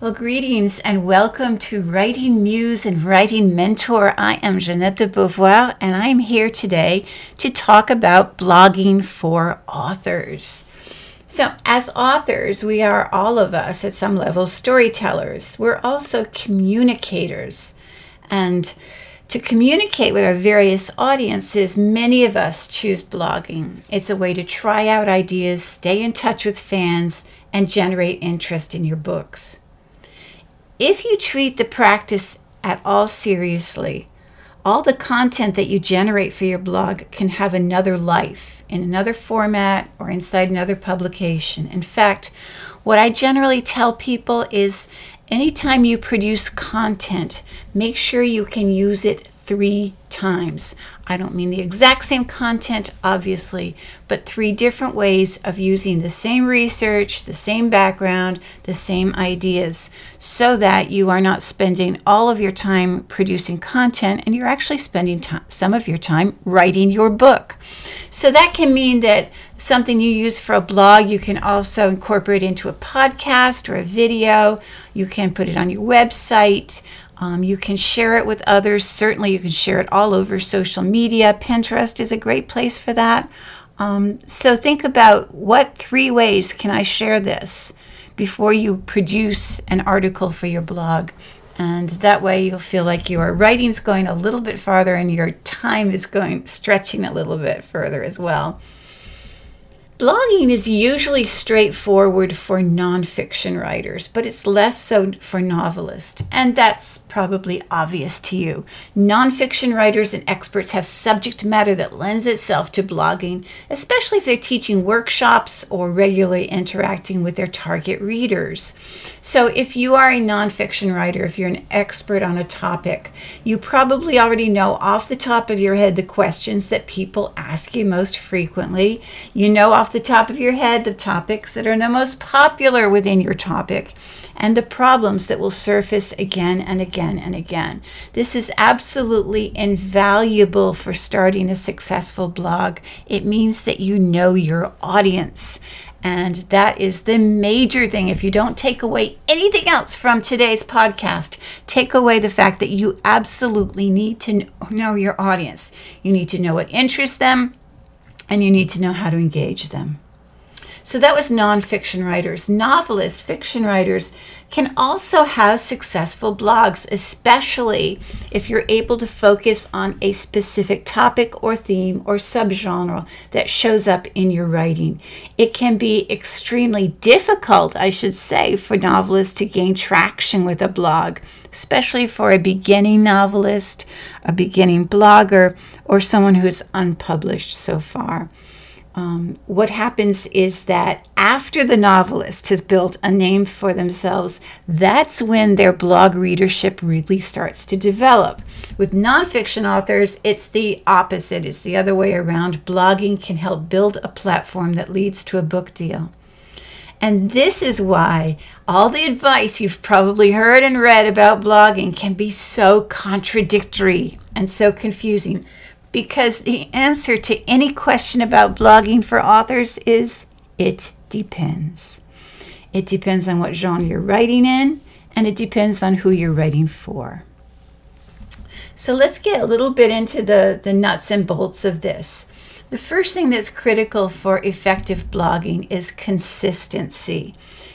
Well, greetings and welcome to Writing Muse and Writing Mentor. I am Jeanette de Beauvoir, and I'm here today to talk about blogging for authors. So, as authors, we are all of us at some level storytellers. We're also communicators. And to communicate with our various audiences, many of us choose blogging. It's a way to try out ideas, stay in touch with fans, and generate interest in your books. If you treat the practice at all seriously, all the content that you generate for your blog can have another life in another format or inside another publication. In fact, what I generally tell people is anytime you produce content, make sure you can use it three times. I don't mean the exact same content, obviously, but three different ways of using the same research, the same background, the same ideas, so that you are not spending all of your time producing content and you're actually spending some of your time writing your book. So that can mean that something you use for a blog, you can also incorporate into a podcast or a video. You can put it on your website. Um, you can share it with others. Certainly, you can share it all over social media. Pinterest is a great place for that. Um, so, think about what three ways can I share this before you produce an article for your blog. And that way, you'll feel like your writing's going a little bit farther and your time is going stretching a little bit further as well. Blogging is usually straightforward for nonfiction writers, but it's less so for novelists, and that's probably obvious to you. Nonfiction writers and experts have subject matter that lends itself to blogging, especially if they're teaching workshops or regularly interacting with their target readers. So, if you are a nonfiction writer, if you're an expert on a topic, you probably already know off the top of your head the questions that people ask you most frequently. You know off the top of your head the topics that are the most popular within your topic and the problems that will surface again and again and again. This is absolutely invaluable for starting a successful blog. It means that you know your audience. And that is the major thing. If you don't take away anything else from today's podcast, take away the fact that you absolutely need to know your audience. You need to know what interests them, and you need to know how to engage them. So that was nonfiction writers. Novelists, fiction writers can also have successful blogs, especially if you're able to focus on a specific topic or theme or subgenre that shows up in your writing. It can be extremely difficult, I should say, for novelists to gain traction with a blog, especially for a beginning novelist, a beginning blogger, or someone who is unpublished so far um, what happens is that after the novelist has built a name for themselves, that's when their blog readership really starts to develop. With nonfiction authors, it's the opposite, it's the other way around. Blogging can help build a platform that leads to a book deal. And this is why all the advice you've probably heard and read about blogging can be so contradictory and so confusing because the answer to any question about blogging for authors is it depends. It depends on what genre you're writing in, and it depends on who you're writing for. So let's get a little bit into the, the nuts and bolts of this. The first thing that's critical for effective blogging is consistency.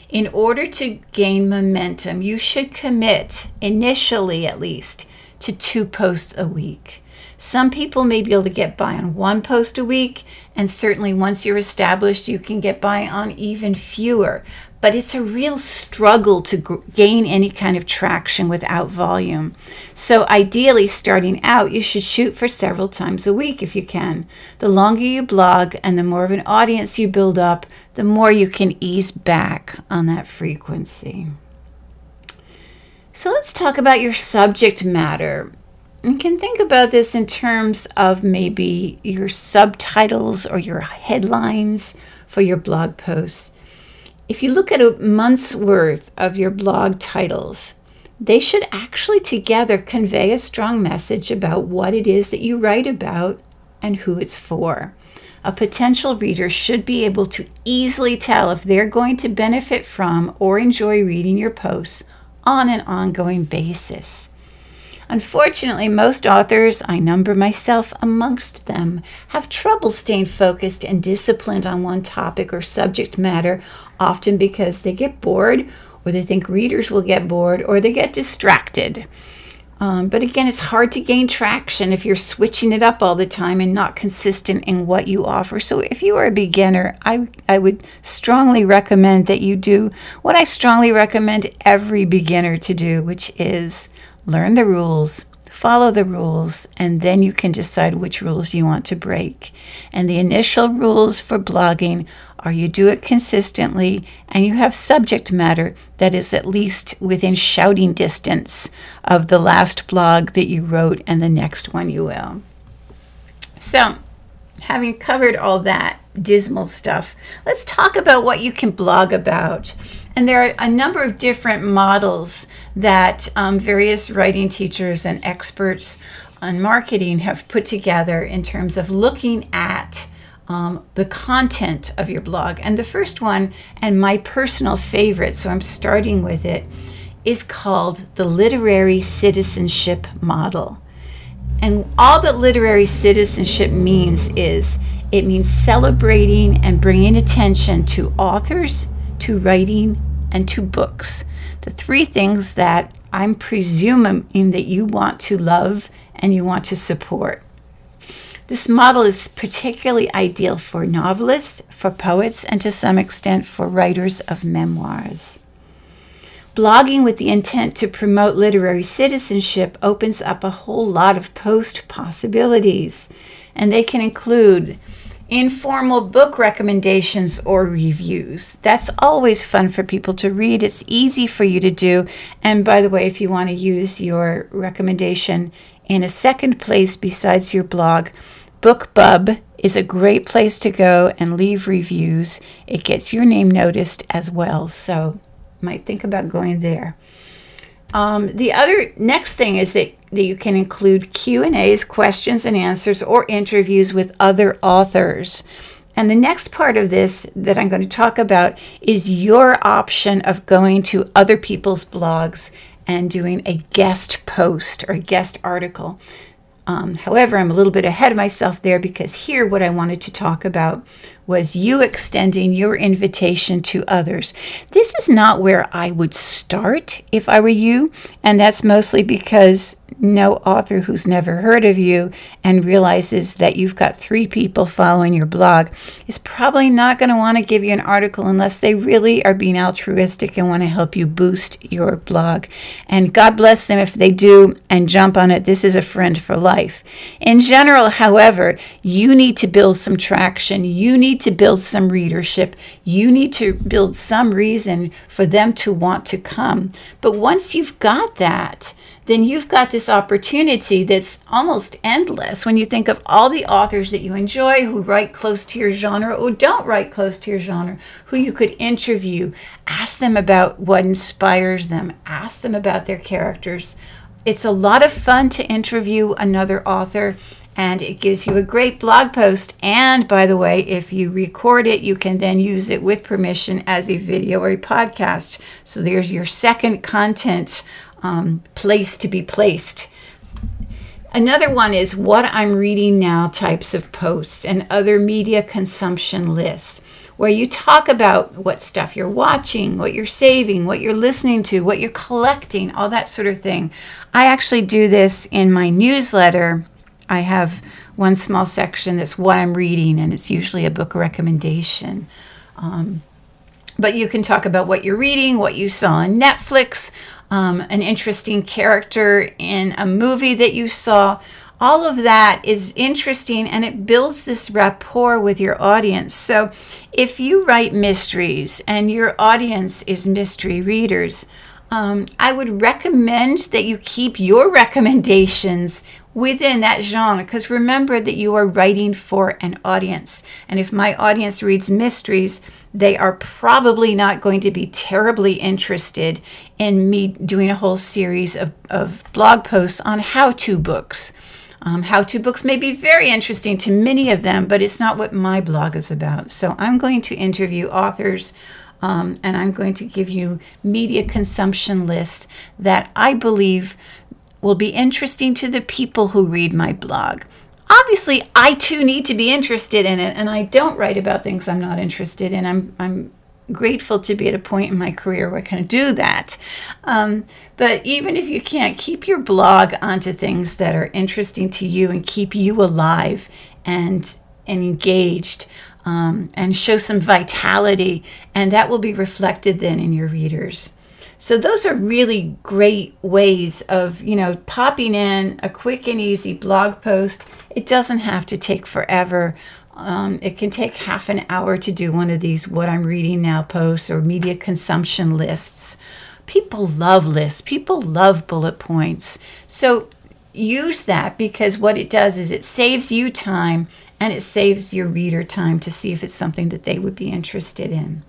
In order to gain momentum, you should commit, initially at least, to two posts a week. Some people may be able to get by on one post a week, and certainly once you're established, you can get by on even fewer. But it's a real struggle to g- gain any kind of traction without volume. So, ideally, starting out, you should shoot for several times a week if you can. The longer you blog and the more of an audience you build up, the more you can ease back on that frequency. So, let's talk about your subject matter. You can think about this in terms of maybe your subtitles or your headlines for your blog posts. If you look at a month's worth of your blog titles, they should actually together convey a strong message about what it is that you write about and who it's for. A potential reader should be able to easily tell if they're going to benefit from or enjoy reading your posts on an ongoing basis. Unfortunately, most authors, I number myself amongst them, have trouble staying focused and disciplined on one topic or subject matter, often because they get bored, or they think readers will get bored, or they get distracted. Um, but again, it's hard to gain traction if you're switching it up all the time and not consistent in what you offer. So, if you are a beginner, I, I would strongly recommend that you do what I strongly recommend every beginner to do, which is learn the rules, follow the rules, and then you can decide which rules you want to break. And the initial rules for blogging are you do it consistently and you have subject matter that is at least within shouting distance of the last blog that you wrote and the next one you will. So, having covered all that dismal stuff, let's talk about what you can blog about. And there are a number of different models that um, various writing teachers and experts on marketing have put together in terms of looking at um, the content of your blog. And the first one, and my personal favorite, so I'm starting with it, is called the Literary Citizenship Model. And all that literary citizenship means is it means celebrating and bringing attention to authors, to writing, and to books. The three things that I'm presuming that you want to love and you want to support. This model is particularly ideal for novelists, for poets, and to some extent for writers of memoirs. Blogging with the intent to promote literary citizenship opens up a whole lot of post possibilities, and they can include informal book recommendations or reviews. That's always fun for people to read. It's easy for you to do. And by the way, if you want to use your recommendation in a second place besides your blog, BookBub is a great place to go and leave reviews. It gets your name noticed as well, so might think about going there. Um, the other next thing is that, you can include Q and A's, questions and answers, or interviews with other authors. And the next part of this that I'm going to talk about is your option of going to other people's blogs and doing a guest post or a guest article. Um, however, I'm a little bit ahead of myself there because here what I wanted to talk about was you extending your invitation to others. This is not where I would start if I were you, and that's mostly because no author who's never heard of you and realizes that you've got three people following your blog is probably not going to want to give you an article unless they really are being altruistic and want to help you boost your blog. And God bless them if they do and jump on it. This is a friend for life. In general, however, you need to build some traction. You need to build some readership. You need to build some reason for them to want to come. But once you've got that, then you've got this opportunity that's almost endless when you think of all the authors that you enjoy who write close to your genre or don't write close to your genre, who you could interview, ask them about what inspires them, ask them about their characters. It's a lot of fun to interview another author and it gives you a great blog post. And by the way, if you record it, you can then use it with permission as a video or a podcast. So there's your second content um, place to be placed. Another one is what I'm reading now types of posts and other media consumption lists, where you talk about what stuff you're watching, what you're saving, what you're listening to, what you're collecting, all that sort of thing. I actually do this in my newsletter. I have one small section that's what I'm reading, and it's usually a book recommendation. Um, but you can talk about what you're reading, what you saw on Netflix, um, an interesting character in a movie that you saw. All of that is interesting and it builds this rapport with your audience. So, if you write mysteries and your audience is mystery readers, um, I would recommend that you keep your recommendations within that genre because remember that you are writing for an audience. And if my audience reads mysteries, they are probably not going to be terribly interested in me doing a whole series of, of blog posts on how to books. Um, how to books may be very interesting to many of them, but it's not what my blog is about. So I'm going to interview authors Um, and I'm going to give you media consumption lists that I believe will be interesting to the people who read my blog. Obviously, I too need to be interested in it, and I don't write about things I'm not interested in. I'm, I'm grateful to be at a point in my career where I can do that. Um, but even if you can't, keep your blog onto things that are interesting to you and keep you alive and, and engaged. Um, and show some vitality, and that will be reflected then in your readers. So those are really great ways of, you know, popping in a quick and easy blog post. It doesn't have to take forever. Um, it can take half an hour to do one of these what I'm reading now posts or media consumption lists. People love lists. People love bullet points. So use that because what it does is it saves you time and it saves your reader time to see if it's something that they would be interested in.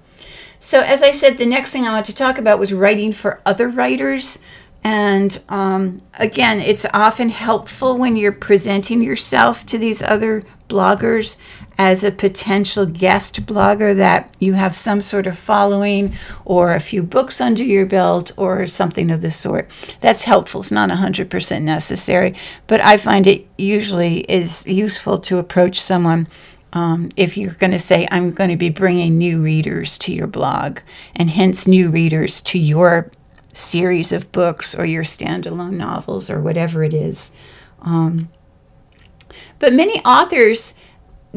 So, as I said, the next thing I want to talk about was writing for other writers. And um, again, it's often helpful when you're presenting yourself to these other bloggers as a potential guest blogger that you have some sort of following or a few books under your belt or something of the sort. That's helpful. It's not 100% necessary, but I find it usually is useful to approach someone um, if you're going to say, I'm going to be bringing new readers to your blog, and hence new readers to your series of books or your standalone novels or whatever it is. Um, but many authors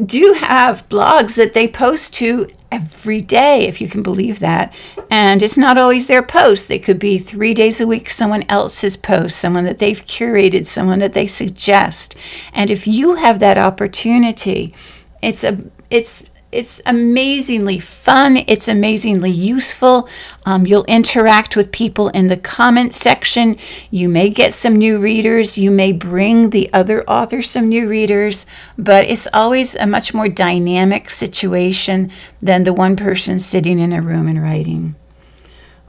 do have blogs that they post to every day, if you can believe that. And it's not always their post. They could be three days a week someone else's post, someone that they've curated, someone that they suggest. And if you have that opportunity, it's a it's it's amazingly fun. It's amazingly useful. Um, you'll interact with people in the comment section. You may get some new readers. You may bring the other author some new readers, but it's always a much more dynamic situation than the one person sitting in a room and writing.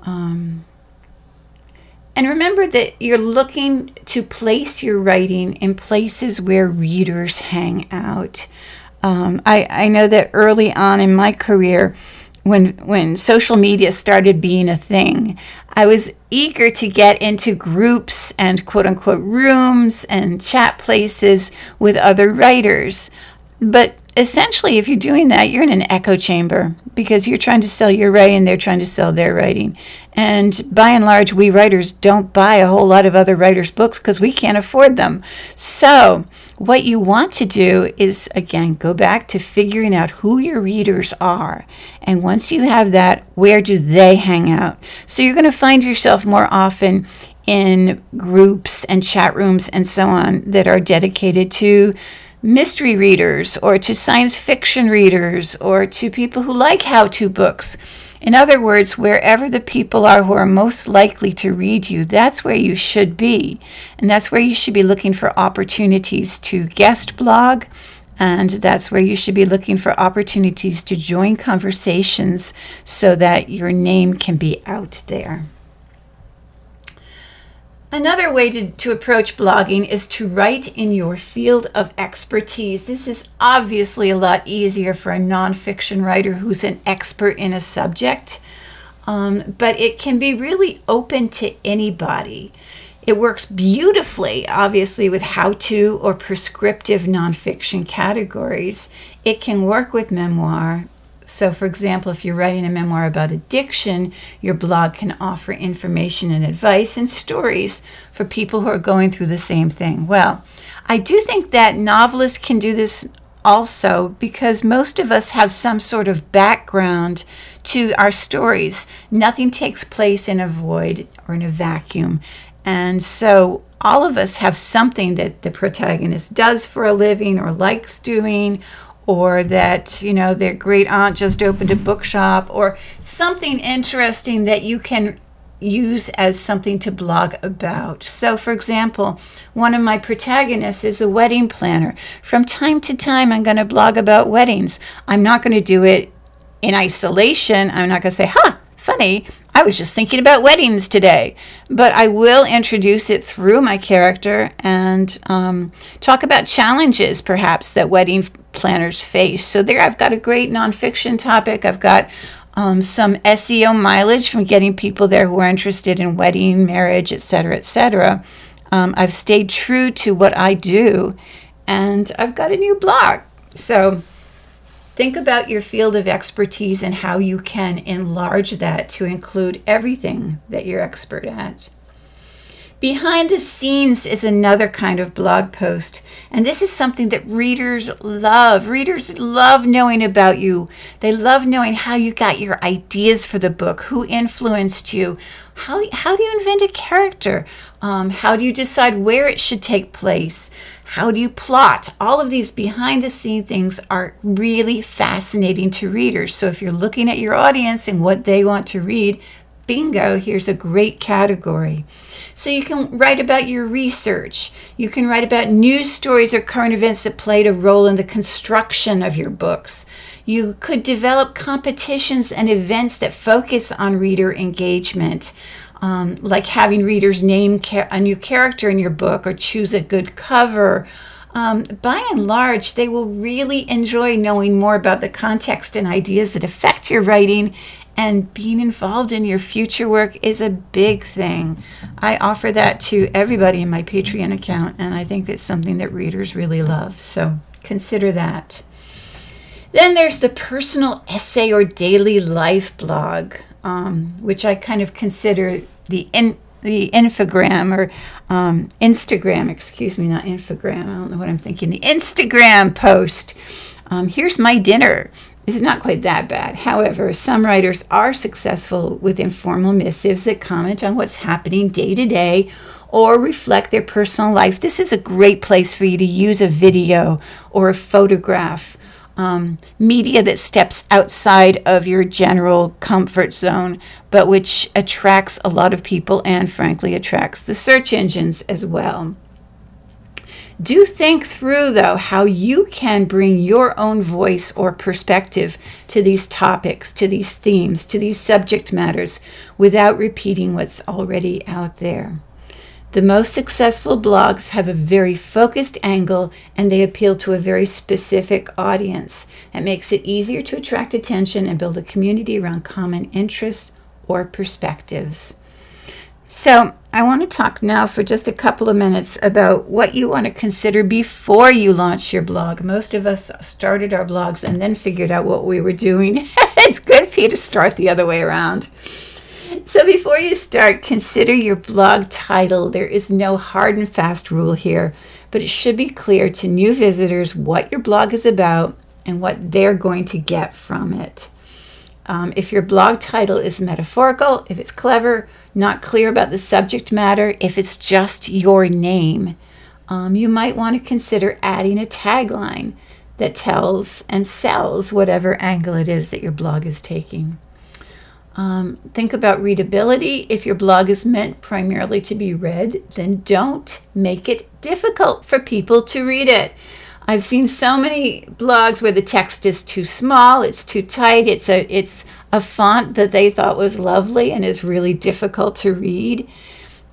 Um, and remember that you're looking to place your writing in places where readers hang out. Um, I, I know that early on in my career, when when social media started being a thing, I was eager to get into groups and quote unquote rooms and chat places with other writers. But essentially, if you're doing that, you're in an echo chamber because you're trying to sell your writing, they're trying to sell their writing. And by and large, we writers don't buy a whole lot of other writers' books because we can't afford them. So, what you want to do is, again, go back to figuring out who your readers are. And once you have that, where do they hang out? So you're going to find yourself more often in groups and chat rooms and so on that are dedicated to mystery readers or to science fiction readers or to people who like how to books. In other words, wherever the people are who are most likely to read you, that's where you should be. And that's where you should be looking for opportunities to guest blog. And that's where you should be looking for opportunities to join conversations so that your name can be out there. Another way to, to approach blogging is to write in your field of expertise. This is obviously a lot easier for a nonfiction writer who's an expert in a subject, um, but it can be really open to anybody. It works beautifully, obviously, with how to or prescriptive nonfiction categories. It can work with memoir, so, for example, if you're writing a memoir about addiction, your blog can offer information and advice and stories for people who are going through the same thing. Well, I do think that novelists can do this also because most of us have some sort of background to our stories. Nothing takes place in a void or in a vacuum. And so all of us have something that the protagonist does for a living or likes doing or that you know their great aunt just opened a bookshop or something interesting that you can use as something to blog about. So, for example, one of my protagonists is a wedding planner. From time to time, I'm going to blog about weddings. I'm not going to do it in isolation. I'm not going to say, huh, funny, I was just thinking about weddings today. But I will introduce it through my character and um, talk about challenges, perhaps, that wedding planners face. So, there I've got a great nonfiction topic. I've got um, some SEO mileage from getting people there who are interested in wedding, marriage, etc., etc. Um, I've stayed true to what I do, and I've got a new blog. So think about your field of expertise and how you can enlarge that to include everything that you're expert at. Behind the scenes is another kind of blog post, and this is something that readers love. Readers love knowing about you. They love knowing how you got your ideas for the book, who influenced you, how, how do you invent a character, um, how do you decide where it should take place, how do you plot. All of these behind the scene things are really fascinating to readers. So if you're looking at your audience and what they want to read, bingo, here's a great category. So you can write about your research. You can write about news stories or current events that played a role in the construction of your books. You could develop competitions and events that focus on reader engagement, um, like having readers name a new character in your book or choose a good cover. Um, by and large, they will really enjoy knowing more about the context and ideas that affect your writing and being involved in your future work is a big thing. I offer that to everybody in my Patreon account, and I think it's something that readers really love. So consider that. Then there's the personal essay or daily life blog, um, which I kind of consider the in, the infogram or um, Instagram, excuse me, not infogram. I don't know what I'm thinking. The Instagram post. Um, here's my dinner is not quite that bad. However, some writers are successful with informal missives that comment on what's happening day to day or reflect their personal life. This is a great place for you to use a video or a photograph. Um, media that steps outside of your general comfort zone, but which attracts a lot of people and, frankly, attracts the search engines as well. Do think through, though, how you can bring your own voice or perspective to these topics, to these themes, to these subject matters without repeating what's already out there. The most successful blogs have a very focused angle and they appeal to a very specific audience. That makes it easier to attract attention and build a community around common interests or perspectives. So, I want to talk now for just a couple of minutes about what you want to consider before you launch your blog. Most of us started our blogs and then figured out what we were doing. it's good for you to start the other way around. So, before you start, consider your blog title. There is no hard and fast rule here, but it should be clear to new visitors what your blog is about and what they're going to get from it. Um, if your blog title is metaphorical, if it's clever, not clear about the subject matter, if it's just your name, um, you might want to consider adding a tagline that tells and sells whatever angle it is that your blog is taking. Um, think about readability. If your blog is meant primarily to be read, then don't make it difficult for people to read it. I've seen so many blogs where the text is too small, it's too tight, it's a it's a font that they thought was lovely and is really difficult to read.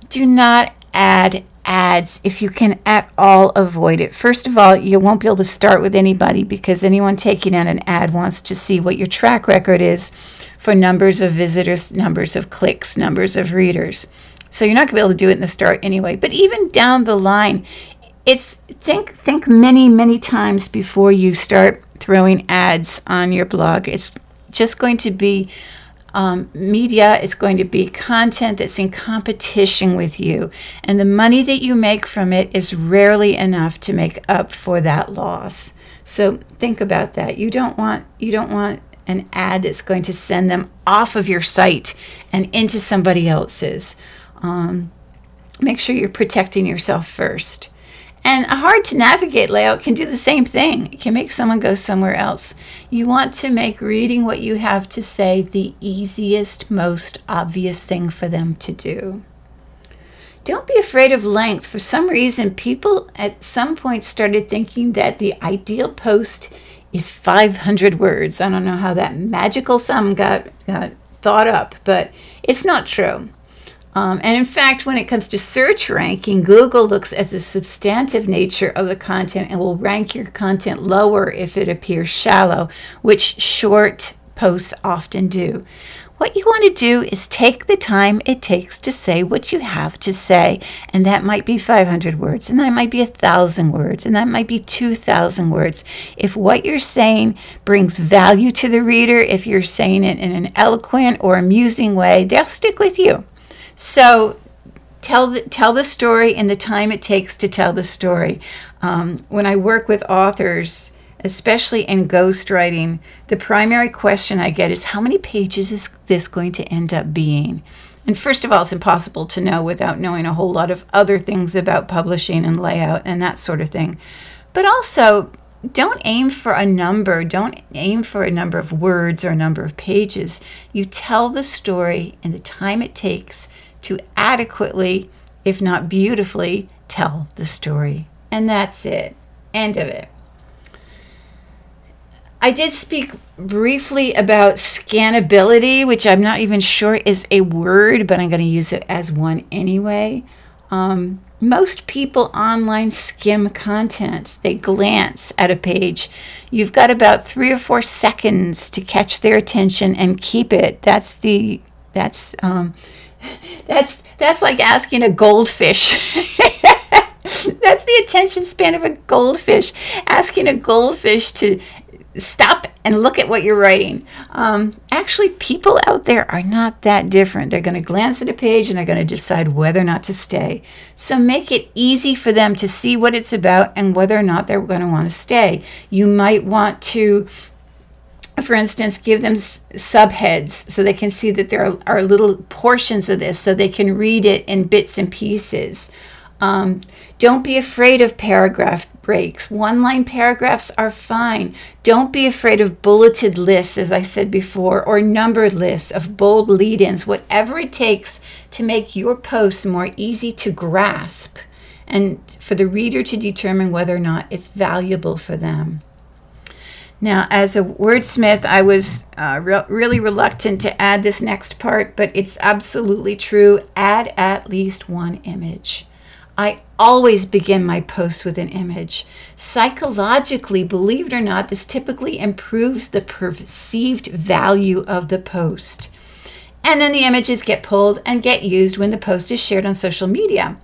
Do not add ads if you can at all avoid it. First of all, you won't be able to start with anybody because anyone taking on an ad wants to see what your track record is for numbers of visitors, numbers of clicks, numbers of readers. So you're not going to be able to do it in the start anyway. But even down the line, it's think think many many times before you start throwing ads on your blog. It's just going to be um, media. It's going to be content that's in competition with you, and the money that you make from it is rarely enough to make up for that loss. So think about that. You don't want you don't want an ad that's going to send them off of your site and into somebody else's. Um, make sure you're protecting yourself first. And a hard to navigate layout can do the same thing. It can make someone go somewhere else. You want to make reading what you have to say the easiest, most obvious thing for them to do. Don't be afraid of length. For some reason, people at some point started thinking that the ideal post is 500 words. I don't know how that magical sum got, got thought up, but it's not true. Um, and in fact, when it comes to search ranking, Google looks at the substantive nature of the content and will rank your content lower if it appears shallow, which short posts often do. What you want to do is take the time it takes to say what you have to say. And that might be 500 words, and that might be 1,000 words, and that might be 2,000 words. If what you're saying brings value to the reader, if you're saying it in an eloquent or amusing way, they'll stick with you. So tell the, tell the story in the time it takes to tell the story. Um, when I work with authors, especially in ghostwriting, the primary question I get is how many pages is this going to end up being? And first of all, it's impossible to know without knowing a whole lot of other things about publishing and layout and that sort of thing. But also, don't aim for a number. Don't aim for a number of words or a number of pages. You tell the story in the time it takes to adequately, if not beautifully, tell the story. And that's it. End of it. I did speak briefly about scannability, which I'm not even sure is a word, but I'm going to use it as one anyway. Um, most people online skim content. They glance at a page. You've got about three or four seconds to catch their attention and keep it. That's the that's um, that's that's like asking a goldfish. that's the attention span of a goldfish. Asking a goldfish to stop and look at what you're writing. Um, actually, people out there are not that different. They're going to glance at a page and they're going to decide whether or not to stay. So make it easy for them to see what it's about and whether or not they're going to want to stay. You might want to for instance, give them subheads so they can see that there are, little portions of this so they can read it in bits and pieces. Um, don't be afraid of paragraph breaks. One line paragraphs are fine. Don't be afraid of bulleted lists, as I said before, or numbered lists of bold lead ins, whatever it takes to make your post more easy to grasp and for the reader to determine whether or not it's valuable for them. Now, as a wordsmith, I was uh, re- really reluctant to add this next part, but it's absolutely true. Add at least one image. I always begin my post with an image. Psychologically, believe it or not, this typically improves the perceived value of the post. And then the images get pulled and get used when the post is shared on social media.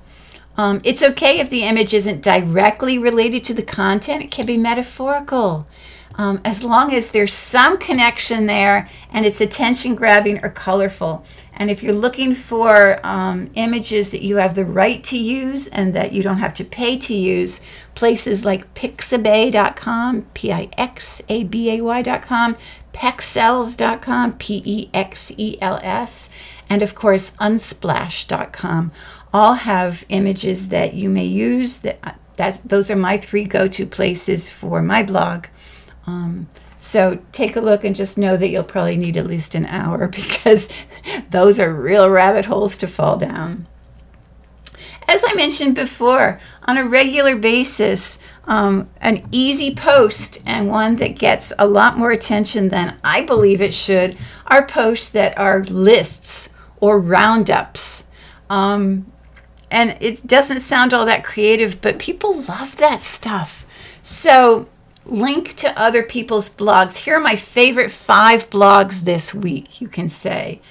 Um, it's okay if the image isn't directly related to the content, it can be metaphorical um, as long as there's some connection there and it's attention grabbing or colorful. And if you're looking for um, images that you have the right to use and that you don't have to pay to use, places like pixabay.com, P I X A B A Y.com, pexels.com, P E X E L S, and of course unsplash.com all have images that you may use. That, that those are my three go-to places for my blog. Um, so take a look and just know that you'll probably need at least an hour because those are real rabbit holes to fall down. As I mentioned before, on a regular basis, um, an easy post and one that gets a lot more attention than I believe it should are posts that are lists or roundups. Um, and it doesn't sound all that creative, but people love that stuff. So link to other people's blogs. Here are my favorite five blogs this week, you can say.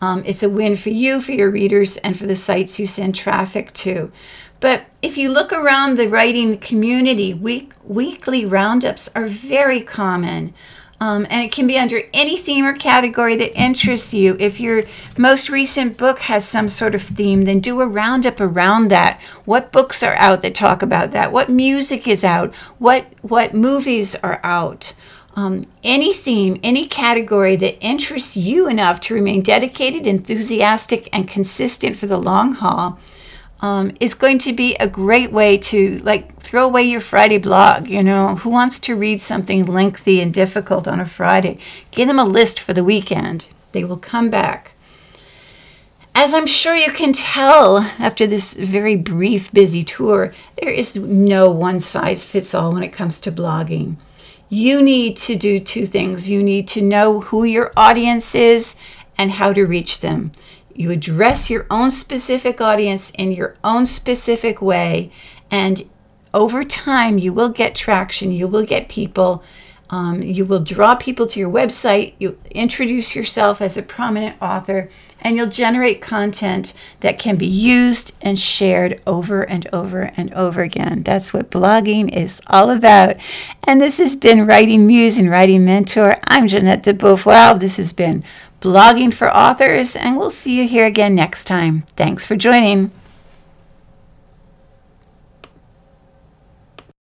Um, it's a win for you, for your readers, and for the sites you send traffic to. But if you look around the writing community, week, weekly roundups are very common. Um, and it can be under any theme or category that interests you. If your most recent book has some sort of theme, then do a roundup around that. What books are out that talk about that? What music is out? What what movies are out? Um, any theme, any category that interests you enough to remain dedicated, enthusiastic, and consistent for the long haul um, is going to be a great way to like throw away your Friday blog. You know, who wants to read something lengthy and difficult on a Friday? Give them a list for the weekend. They will come back. As I'm sure you can tell after this very brief, busy tour, there is no one size fits all when it comes to blogging. You need to do two things. You need to know who your audience is and how to reach them. You address your own specific audience in your own specific way, and over time, you will get traction. You will get people Um, you will draw people to your website, you introduce yourself as a prominent author, and you'll generate content that can be used and shared over and over and over again. That's what blogging is all about. And this has been Writing Muse and Writing Mentor. I'm Jeanette de Beauvoir. This has been Blogging for Authors, and we'll see you here again next time. Thanks for joining.